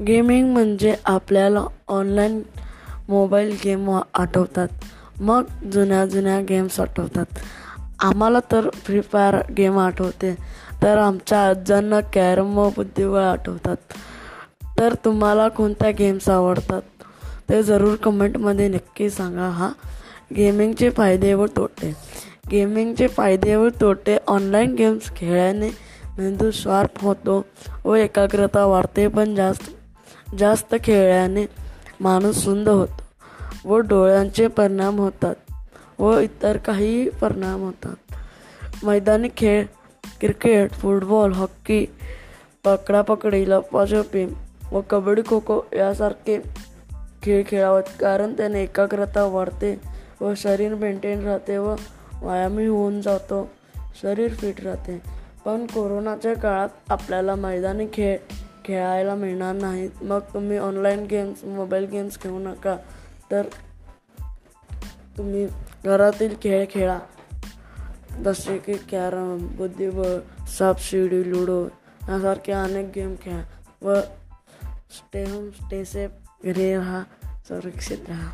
Gaming म्हणजे आपल्याला online mobile game आठवतात. मग जुन्या जुन्या गेम्स आठवतात. आम्हाला तर फ्री फायर गेम आठवते. तर आमच्या आजांना कॅरम व बुद्धिबळ आठवतात. तर तुम्हाला कोणत्या गेम्स आवडतात? ते जरूर कमेंटमध्ये नक्की सांगा. हा गेमिंगचे फायदे व तोटे. गेमिंगचे फायदे व तोटे ऑनलाईन गेम्स खेळल्याने मेंदू शार्प होतो व एकाग्रता वाढते पण जास्त जास्त खेळल्याने माणूस सुंद होतो व डोळ्यांचे परिणाम होतात व इतर काही परिणाम होतात. मैदानी खेळ क्रिकेट फुटबॉल हॉकी पकडापकडी लपाछपी व कबड्डी खो खो यासारखे खेळ खेळावेत. कारण त्याने एकाग्रता वाढते व शरीर मेंटेन राहते व व्यायामही होऊन जातो. शरीर फिट राहते. पण कोरोनाच्या काळात आपल्याला मैदानी खेळ खेळायला मिळणार नाहीत. मग तुम्ही ऑनलाईन गेम्स मोबाईल गेम्स खेळू नका. तर तुम्ही घरातील खेळ खेळा. जसे की कॅरम बुद्धिबळ सापशिडी लुडो यासारखे अनेक गेम खेळा. व स्टे होम स्टे सेफ घरी राहा सुरक्षित राहा.